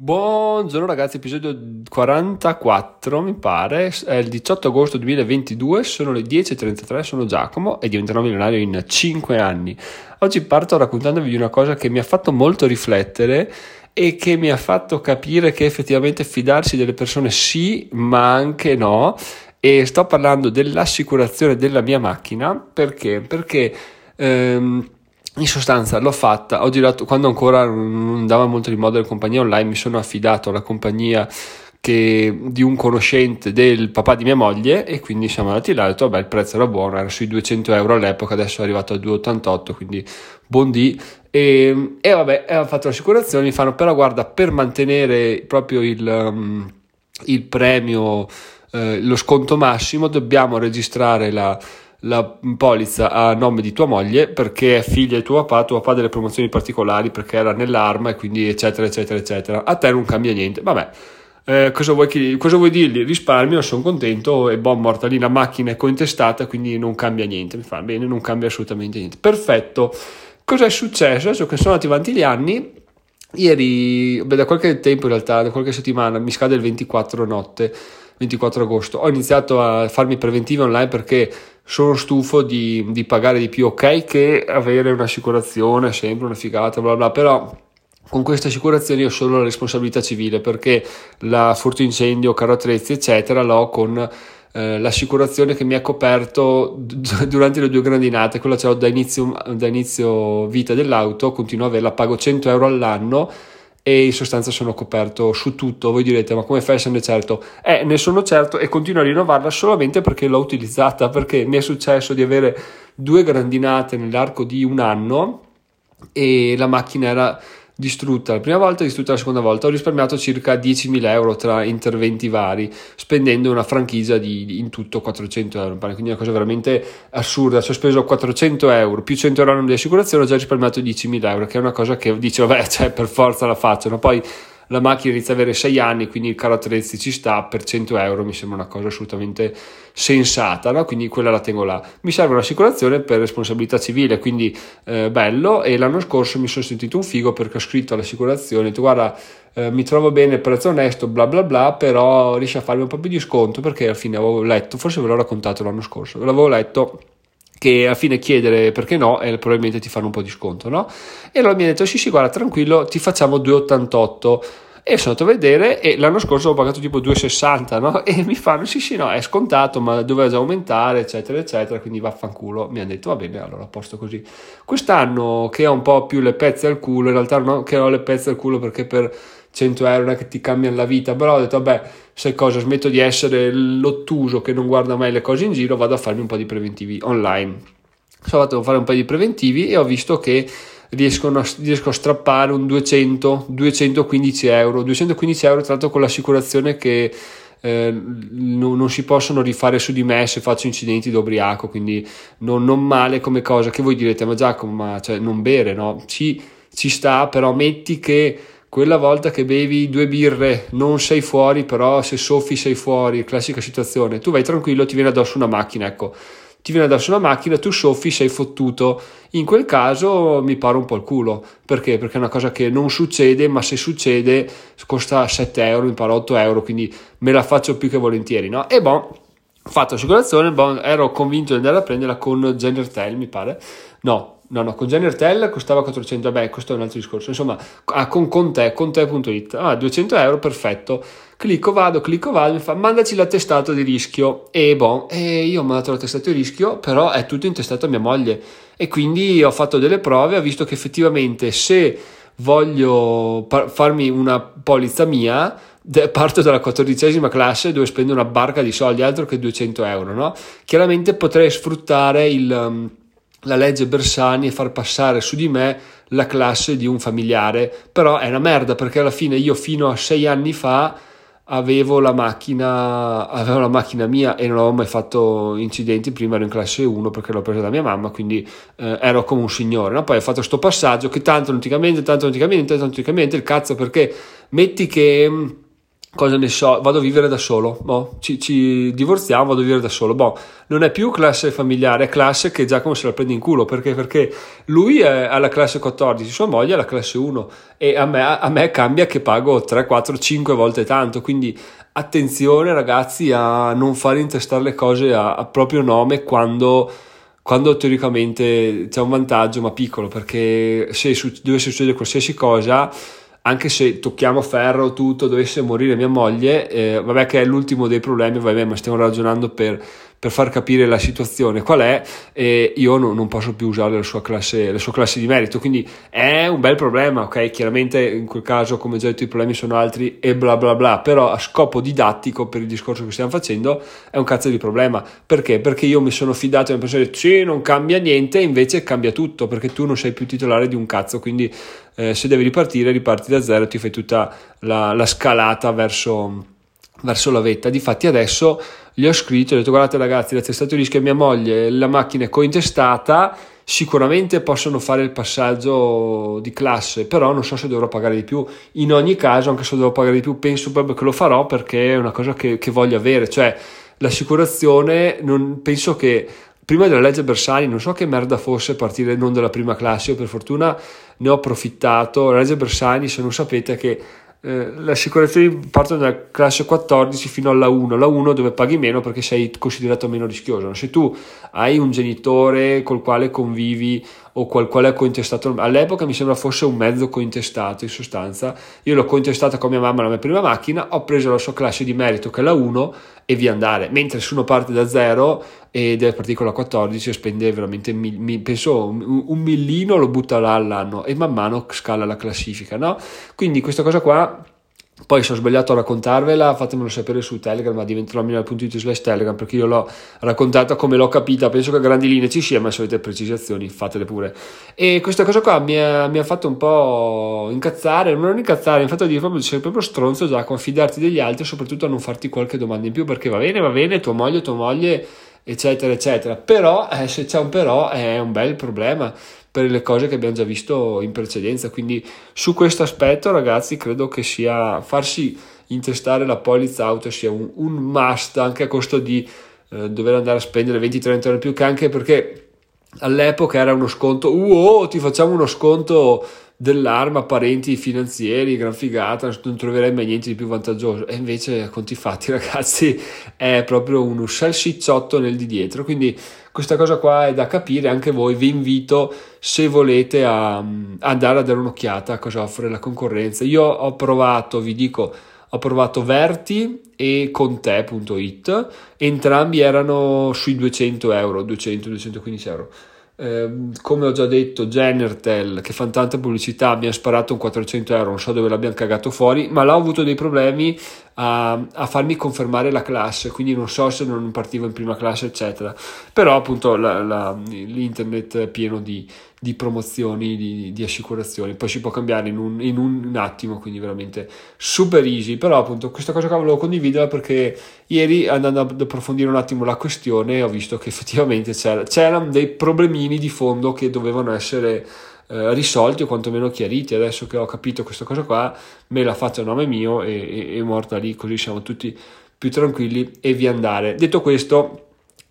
Buongiorno ragazzi, episodio 44 mi pare, è il 18 agosto 2022, sono le 10.33, sono Giacomo e diventerò milionario in 5 anni. Oggi parto raccontandovi di una cosa che mi ha fatto molto riflettere e che mi ha fatto capire che effettivamente fidarsi delle persone sì, ma anche no. E sto parlando dell'assicurazione della mia macchina perché? Perché... Ehm, in sostanza l'ho fatta, ho girato quando ancora non andava molto di moda le compagnie online, mi sono affidato alla compagnia che, di un conoscente del papà di mia moglie e quindi siamo andati là e ho detto vabbè il prezzo era buono, era sui 200 euro all'epoca, adesso è arrivato a 2,88 quindi buon dì. E, e vabbè ho fatto l'assicurazione, mi fanno però guarda per mantenere proprio il, um, il premio, eh, lo sconto massimo dobbiamo registrare la la polizza a nome di tua moglie perché è figlia di tuo papà, tuo papà ha delle promozioni particolari perché era nell'arma e quindi eccetera eccetera eccetera. A te non cambia niente, vabbè. Eh, cosa, vuoi cosa vuoi dirgli? Risparmio, sono contento e boh, morta lì la macchina è cointestata quindi non cambia niente. Mi fa bene, non cambia assolutamente niente. Perfetto. Cosa è successo? Adesso che sono andati avanti gli anni, ieri, beh, da qualche tempo in realtà, da qualche settimana, mi scade il 24 notte 24 agosto. Ho iniziato a farmi preventivi online perché sono stufo di, di pagare di più, ok che avere un'assicurazione è sempre una figata, bla bla, però con queste assicurazioni ho solo la responsabilità civile perché la furto incendio, carro attrezzi eccetera l'ho con eh, l'assicurazione che mi ha coperto durante le due grandinate, quella ce l'ho da inizio, da inizio vita dell'auto, continuo a averla, pago 100 euro all'anno e in sostanza sono coperto su tutto. Voi direte, ma come fai a esserne certo? Eh, ne sono certo e continuo a rinnovarla solamente perché l'ho utilizzata, perché mi è successo di avere due grandinate nell'arco di un anno e la macchina era distrutta la prima volta e distrutta la seconda volta. Ho risparmiato circa 10.000 euro tra interventi vari, spendendo una franchigia di in tutto 400 euro. Quindi è una cosa veramente assurda. Ci ho speso 400 euro più 100 euro di assicurazione, ho già risparmiato 10.000 euro, che è una cosa che dice, vabbè, cioè, per forza la faccio. No? Poi la macchina inizia ad avere 6 anni, quindi il caro attrezzi ci sta, per 100 euro mi sembra una cosa assolutamente sensata, no? quindi quella la tengo là. Mi serve un'assicurazione per responsabilità civile, quindi eh, bello, e l'anno scorso mi sono sentito un figo perché ho scritto all'assicurazione, tu guarda, eh, mi trovo bene, prezzo onesto, bla bla bla, però riesci a farmi un po' più di sconto perché alla fine avevo letto, forse ve l'ho raccontato l'anno scorso, l'avevo letto che alla fine chiedere perché no e probabilmente ti fanno un po' di sconto, no? E allora mi ha detto sì sì guarda tranquillo ti facciamo 2,88 e sono andato a vedere e l'anno scorso ho pagato tipo 2,60 no? e mi fanno sì sì no è scontato ma doveva già aumentare eccetera eccetera quindi vaffanculo mi hanno detto va bene allora a posto così quest'anno che ho un po' più le pezze al culo in realtà non che ho le pezze al culo perché per 100 euro non è che ti cambiano la vita. Però ho detto vabbè sai cosa? Smetto di essere l'ottuso che non guarda mai le cose in giro vado a farmi un po' di preventivi online. Sono andato a fare un po' di preventivi e ho visto che a, riesco a strappare un 200 215 euro. 215 euro tra l'altro con l'assicurazione che eh, non, non, si possono rifare su di me se faccio incidenti da quindi non, non, male come cosa. Che voi direte? Ma Giacomo ma cioè, non bere no? Ci, ci sta però metti che quella volta che bevi due birre non sei fuori, però se soffi sei fuori, classica situazione, tu vai tranquillo, ti viene addosso una macchina, ecco, ti viene addosso una macchina, tu soffi, sei fottuto. In quel caso mi paro un po' il culo, perché? Perché è una cosa che non succede, ma se succede costa 7 euro, mi paro 8 euro, quindi me la faccio più che volentieri, no? E boh, fatto assicurazione, bon, ero convinto di andare a prenderla con Genertel, mi pare. No, No, no, con Genertel costava 400, beh, questo è un altro discorso. Insomma, ah, con Conte, conte.it, ah, 200 euro, perfetto. Clicco, vado, clicco, vado, mi fa, mandaci l'attestato di rischio. E boh, e io ho mandato l'attestato di rischio, però è tutto intestato a mia moglie. E quindi ho fatto delle prove, ho visto che effettivamente se voglio par- farmi una polizza mia, parto dalla quattordicesima classe dove spendo una barca di soldi, altro che 200 euro, no? Chiaramente potrei sfruttare il... Um, la legge Bersani e far passare su di me la classe di un familiare, però è una merda perché alla fine io fino a sei anni fa avevo la macchina, avevo la macchina mia e non avevo mai fatto incidenti, prima ero in classe 1 perché l'ho presa da mia mamma, quindi eh, ero come un signore, no? poi ho fatto questo passaggio che tanto cambia, tanto cambia, tanto cambia, il cazzo perché metti che cosa ne so, vado a vivere da solo, boh, ci, ci, divorziamo, vado a vivere da solo, boh, non è più classe familiare, è classe che Giacomo se la prende in culo, perché? Perché lui è alla classe 14, sua moglie è alla classe 1 e a me, a me cambia che pago 3, 4, 5 volte tanto, quindi attenzione ragazzi a non fare intestare le cose a, a proprio nome quando quando teoricamente c'è un vantaggio ma piccolo. Perché se dovesse succedere qualsiasi cosa anche se tocchiamo ferro tutto, dovesse morire mia moglie, eh, vabbè che è l'ultimo dei problemi, vabbè, ma stiamo ragionando per per far capire la situazione qual è e io no, non posso più usare la sua, classe, la sua classe di merito. Quindi è un bel problema ok? Chiaramente in quel caso come già detto i problemi sono altri e bla bla bla. Però a scopo didattico per il discorso che stiamo facendo è un cazzo di problema. Perché? perché io mi sono fidato e mi pensare sì non cambia niente invece cambia tutto perché tu non sei più titolare di un cazzo. Quindi eh, se devi ripartire riparti da zero ti fai tutta la, la scalata verso verso la vetta. Difatti adesso gli ho scritto, ho detto guardate ragazzi, la testato rischio a mia moglie, la macchina è cointestata, sicuramente possono fare il passaggio di classe, però non so se dovrò pagare di più. In ogni caso, anche se dovrò pagare di più, penso proprio che lo farò perché è una cosa che, che voglio avere, cioè l'assicurazione, non, penso che prima della legge Bersani non so che merda fosse partire non dalla prima classe, io per fortuna ne ho approfittato, la legge Bersani se non sapete che eh, le assicurazioni partono dalla classe 14 fino alla 1, la 1 dove paghi meno perché sei considerato meno rischioso. Se tu hai un genitore col quale convivi o qual quale è cointestato, all'epoca mi sembra fosse un mezzo cointestato in sostanza, io l'ho cointestata con mia mamma la mia prima macchina, ho preso la sua classe di merito che è la 1 e via andare, mentre se uno parte da 0 e deve partire con la 14 spende veramente, penso un, un millino lo butta là all'anno e man mano scala la classifica, no? Quindi questa cosa qua poi se ho sbagliato a raccontarvela, fatemelo sapere su Telegram, diventerò it slash Telegram perché io l'ho raccontata come l'ho capita. Penso che a grandi linee ci sia, ma se avete precisazioni fatele pure. E questa cosa qua mi ha, mi ha fatto un po' incazzare, non incazzare, fatto dire proprio sei proprio stronzo Giacomo a fidarti degli altri e soprattutto a non farti qualche domanda in più perché va bene, va bene, tua moglie, tua moglie eccetera eccetera però eh, se c'è un però è un bel problema per le cose che abbiamo già visto in precedenza. Quindi su questo aspetto, ragazzi, credo che sia farsi intestare la polizza auto sia un, un must anche a costo di eh, dover andare a spendere 20-30 euro in più, che anche perché all'epoca era uno sconto, oh, ti facciamo uno sconto dell'arma, parenti finanzieri, gran figata, non troverei mai niente di più vantaggioso. E invece, conti fatti, ragazzi, è proprio uno salsicciotto nel di dietro. Quindi questa cosa qua è da capire, anche voi vi invito se volete a andare a dare un'occhiata a cosa offre la concorrenza. Io ho provato, vi dico, ho provato Verti e Conte.it, entrambi erano sui 200 euro, 200-215 euro. Eh, come ho già detto, Genertel che fanno tanta pubblicità mi ha sparato un 400 euro, non so dove l'abbiamo cagato fuori, ma là ho avuto dei problemi a, a, farmi confermare la classe, quindi non so se non partivo in prima classe, eccetera. Però appunto la, la, l'internet è pieno di, di promozioni, di, di, assicurazioni, poi si può cambiare in un, in un, attimo, quindi veramente super easy. Però appunto questa cosa qua volevo condividerla perché ieri andando ad approfondire un attimo la questione ho visto che effettivamente c'era, c'erano dei problemini di fondo che dovevano essere eh, risolti o quantomeno chiariti. Adesso che ho capito questa cosa qua, me la faccio a nome mio e, è morta lì, così siamo tutti più tranquilli e via andare. Detto questo,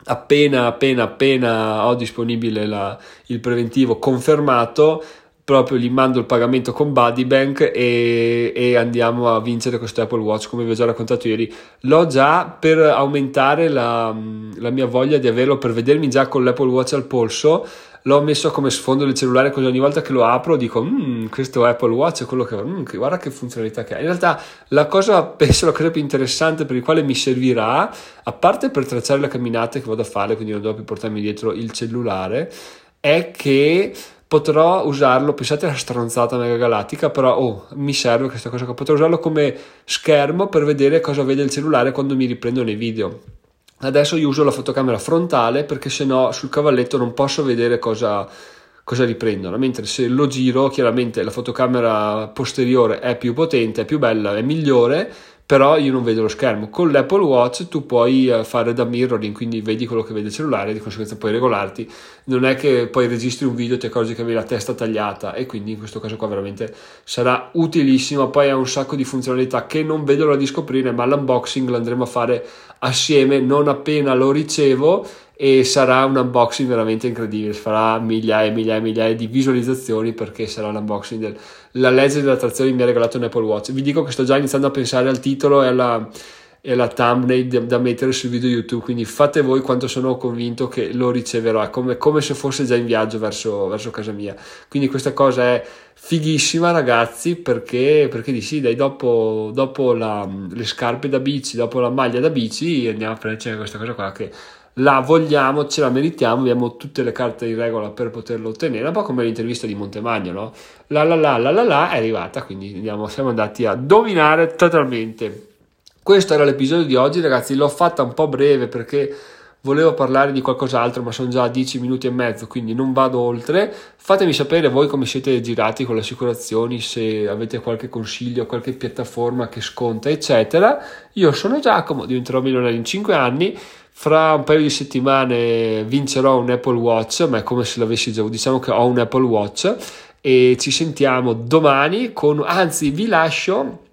appena appena appena ho disponibile la, il preventivo confermato proprio gli mando il pagamento con Buddybank e, e andiamo a vincere questo Apple Watch come vi ho già raccontato ieri. L'ho già per aumentare la, la mia voglia di averlo per vedermi già con l'Apple Watch al polso. L'ho messo come sfondo del cellulare così ogni volta che lo apro dico mmm, questo Apple Watch è quello che mm, guarda che funzionalità che ha. In realtà la cosa penso la cosa più interessante per il quale mi servirà a parte per tracciare le camminate che vado a fare quindi non devo più portarmi dietro il cellulare è che potrò usarlo, pensate alla stronzata mega galattica, però oh, mi serve questa cosa qua, potrò usarlo come schermo per vedere cosa vede il cellulare quando mi riprendo nei video. Adesso io uso la fotocamera frontale perché se no sul cavalletto non posso vedere cosa, cosa riprendono, mentre se lo giro chiaramente la fotocamera posteriore è più potente, è più bella, è migliore, però io non vedo lo schermo. Con l'Apple Watch tu puoi eh, fare da mirroring, quindi vedi quello che vede il cellulare, di conseguenza puoi regolarti. Non è che poi registri un video e ti accorgi che avevi la testa tagliata e quindi in questo caso qua veramente sarà utilissimo. Poi ha un sacco di funzionalità che non vedo l'ora di scoprire, ma l'unboxing l'andremo a fare assieme non appena lo ricevo e sarà un unboxing veramente incredibile, farà migliaia e migliaia e migliaia di visualizzazioni perché sarà l'unboxing della legge delle attrazioni mi ha regalato un Apple Watch. Vi dico che sto già iniziando a pensare al titolo e alla, e alla thumbnail da mettere sul video YouTube, quindi fate voi quanto sono convinto che lo riceverò, come, come se fosse già in viaggio verso, verso, casa mia. Quindi questa cosa è fighissima ragazzi perché, perché dici dai dopo, dopo la, le scarpe da bici, dopo la maglia da bici andiamo a prendere questa cosa qua che la vogliamo, ce la meritiamo, abbiamo tutte le carte in regola per poterlo ottenere, un po' come l'intervista di Montemagno, no? La la la la la la è arrivata, quindi andiamo, siamo andati a dominare totalmente. Questo era l'episodio di oggi, ragazzi, l'ho fatta un po' breve perché volevo parlare di qualcos'altro, ma sono già a 10 minuti e mezzo, quindi non vado oltre. Fatemi sapere voi come siete girati con le assicurazioni, se avete qualche consiglio, qualche piattaforma che sconta, eccetera. Io sono Giacomo, diventerò milionario in 5 anni fra un paio di settimane vincerò un Apple Watch, ma è come se l'avessi già, diciamo che ho un Apple Watch e ci sentiamo domani con, anzi vi lascio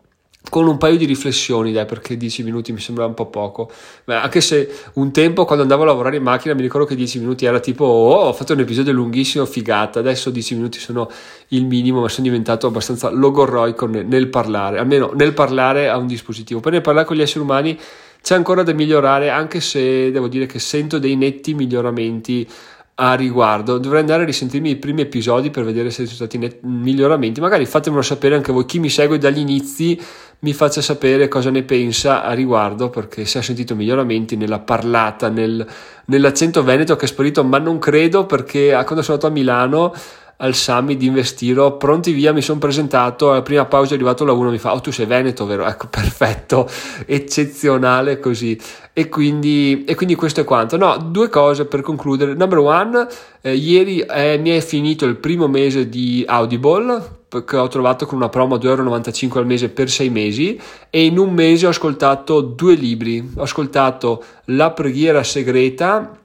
con un paio di riflessioni, dai, perché 10 minuti mi sembra un po' poco. Beh, anche se un tempo quando andavo a lavorare in macchina mi ricordo che 10 minuti era tipo, oh, ho fatto un episodio lunghissimo, figata. Adesso 10 minuti sono il minimo, ma sono diventato abbastanza logorroico nel, parlare, almeno nel parlare a un dispositivo. Poi nel parlare con gli esseri umani c'è ancora da migliorare, anche se devo dire che sento dei netti miglioramenti a riguardo. Dovrei andare a risentirmi i primi episodi per vedere se ci sono stati net- miglioramenti. Magari fatemelo sapere anche voi. Chi mi segue dagli inizi mi faccia sapere cosa ne pensa a riguardo, perché se ha sentito miglioramenti nella parlata, nel, nell'accento veneto che è sparito, ma non credo perché quando sono andato a Milano al summit di Investiro, pronti via, mi sono presentato, alla prima pausa è arrivato la 1, mi fa, oh tu sei Veneto, vero? Ecco, perfetto, eccezionale così. E quindi, e quindi questo è quanto. No, due cose per concludere. Number one, eh, ieri eh, mi è finito il primo mese di Audible, che ho trovato con una promo a 2,95€ al mese per sei mesi e in un mese ho ascoltato due libri. Ho ascoltato La preghiera segreta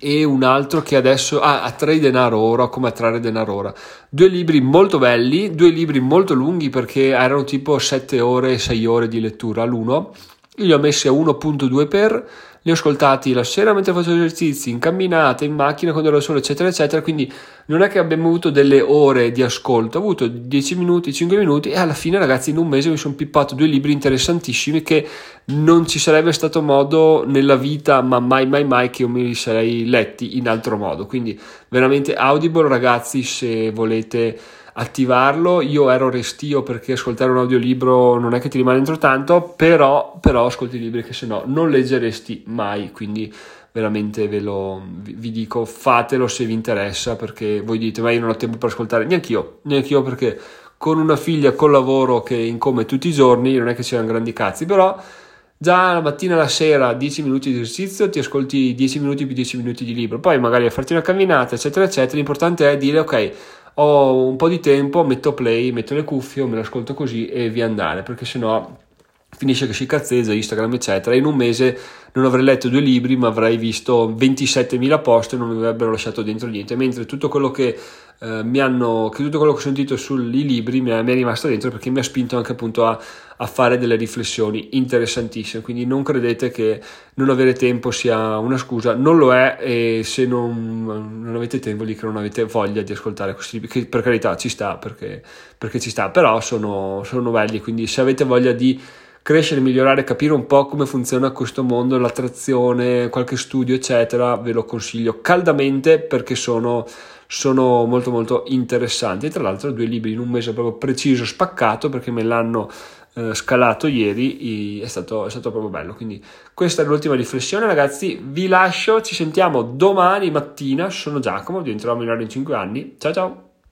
e un altro che adesso ah, attrae denaro ora come attrarre denaro ora. Due libri molto belli due libri molto lunghi perché erano tipo 7 ore 6 ore di lettura l'uno. Io li ho messi a 1.2 per li ho ascoltati la sera mentre facevo esercizi, in camminata, in macchina quando ero solo, eccetera, eccetera. Quindi non è che abbiamo avuto delle ore di ascolto, ho avuto 10 minuti, 5 minuti e alla fine, ragazzi, in un mese mi sono pippato due libri interessantissimi che non ci sarebbe stato modo nella vita, ma mai, mai, mai che io me li sarei letti in altro modo. Quindi veramente Audible, ragazzi, se volete attivarlo. Io ero restio perché ascoltare un audiolibro non è che ti rimane dentro tanto, però, però ascolti libri che se no non leggeresti mai, quindi veramente ve lo vi dico fatelo se vi interessa perché voi dite ma io non ho tempo per ascoltare neanche io neanche io perché con una figlia col lavoro che income tutti i giorni non è che siano grandi cazzi però già la mattina e la sera 10 minuti di esercizio ti ascolti 10 minuti più 10 minuti di libro poi magari a farti una camminata eccetera eccetera l'importante è dire ok ho un po' di tempo, metto play, metto le cuffie, me l'ascolto così e via andare, perché sennò finisce che si cazzeggia Instagram eccetera. In un mese non avrei letto due libri ma avrei visto 27.000 post e non mi avrebbero lasciato dentro niente. Mentre tutto quello che eh, mi hanno che tutto quello che ho sentito sui libri mi è, mi è, rimasto dentro perché mi ha spinto anche appunto a, a, fare delle riflessioni interessantissime. Quindi non credete che non avere tempo sia una scusa. Non lo è e se non, non avete tempo lì che non avete voglia di ascoltare questi libri che per carità ci sta perché, perché ci sta. Però sono, sono belli quindi se avete voglia di crescere, migliorare, capire un po' come funziona questo mondo, l'attrazione, qualche studio, eccetera, ve lo consiglio caldamente perché sono, sono molto molto interessanti. E tra l'altro due libri in un mese proprio preciso, spaccato, perché me l'hanno eh, scalato ieri, è stato, è stato proprio bello. Quindi questa è l'ultima riflessione, ragazzi. Vi lascio, ci sentiamo domani mattina. Sono Giacomo, diventerò milionario in 5 anni. Ciao ciao!